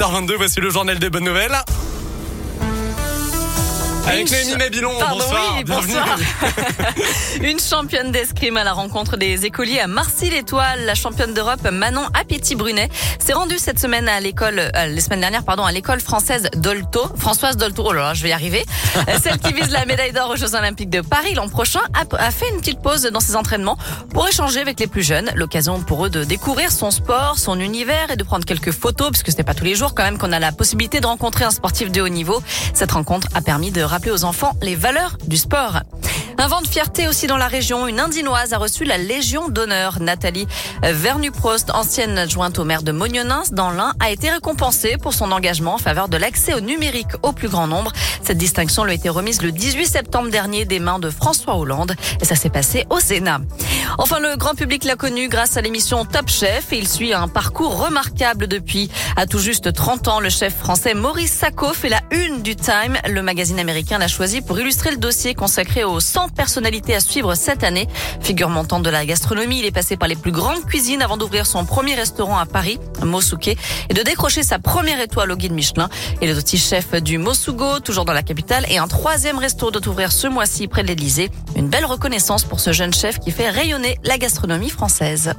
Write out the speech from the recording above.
8h22, voici le journal des bonnes nouvelles. Avec Noémie Mabilon, Pardon, bonsoir, oui, bonsoir. Une championne d'escrime à la rencontre des écoliers à Marcy-l'Étoile. La championne d'Europe Manon Appétit-Brunet s'est rendue cette semaine à l'école, euh, les semaines dernières, pardon, à l'école française Dolto. Françoise Dolto, oh là là, je vais y arriver. Euh, Celle qui vise la médaille d'or aux Jeux Olympiques de Paris l'an prochain a, a fait une petite pause dans ses entraînements pour échanger avec les plus jeunes. L'occasion pour eux de découvrir son sport, son univers et de prendre quelques photos, puisque c'est pas tous les jours quand même qu'on a la possibilité de rencontrer un sportif de haut niveau. Cette rencontre a permis de rappeler aux enfants les valeurs du sport. Un vent de fierté aussi dans la région. Une Indinoise a reçu la Légion d'honneur. Nathalie Vernuprost, ancienne adjointe au maire de Mognonins dans l'Ain, a été récompensée pour son engagement en faveur de l'accès au numérique au plus grand nombre. Cette distinction lui a été remise le 18 septembre dernier des mains de François Hollande et ça s'est passé au Sénat. Enfin, le grand public l'a connu grâce à l'émission Top Chef et il suit un parcours remarquable depuis. À tout juste 30 ans, le chef français Maurice Sacco fait la une du Time. Le magazine américain l'a choisi pour illustrer le dossier consacré aux 100 personnalités à suivre cette année. Figure montante de la gastronomie, il est passé par les plus grandes cuisines avant d'ouvrir son premier restaurant à Paris, Mosuke, et de décrocher sa première étoile au guide Michelin. Et le petit chef du Mosugo, toujours dans la capitale, et un troisième resto doit ouvrir ce mois-ci près de l'Elysée. Une belle reconnaissance pour ce jeune chef qui fait la gastronomie française.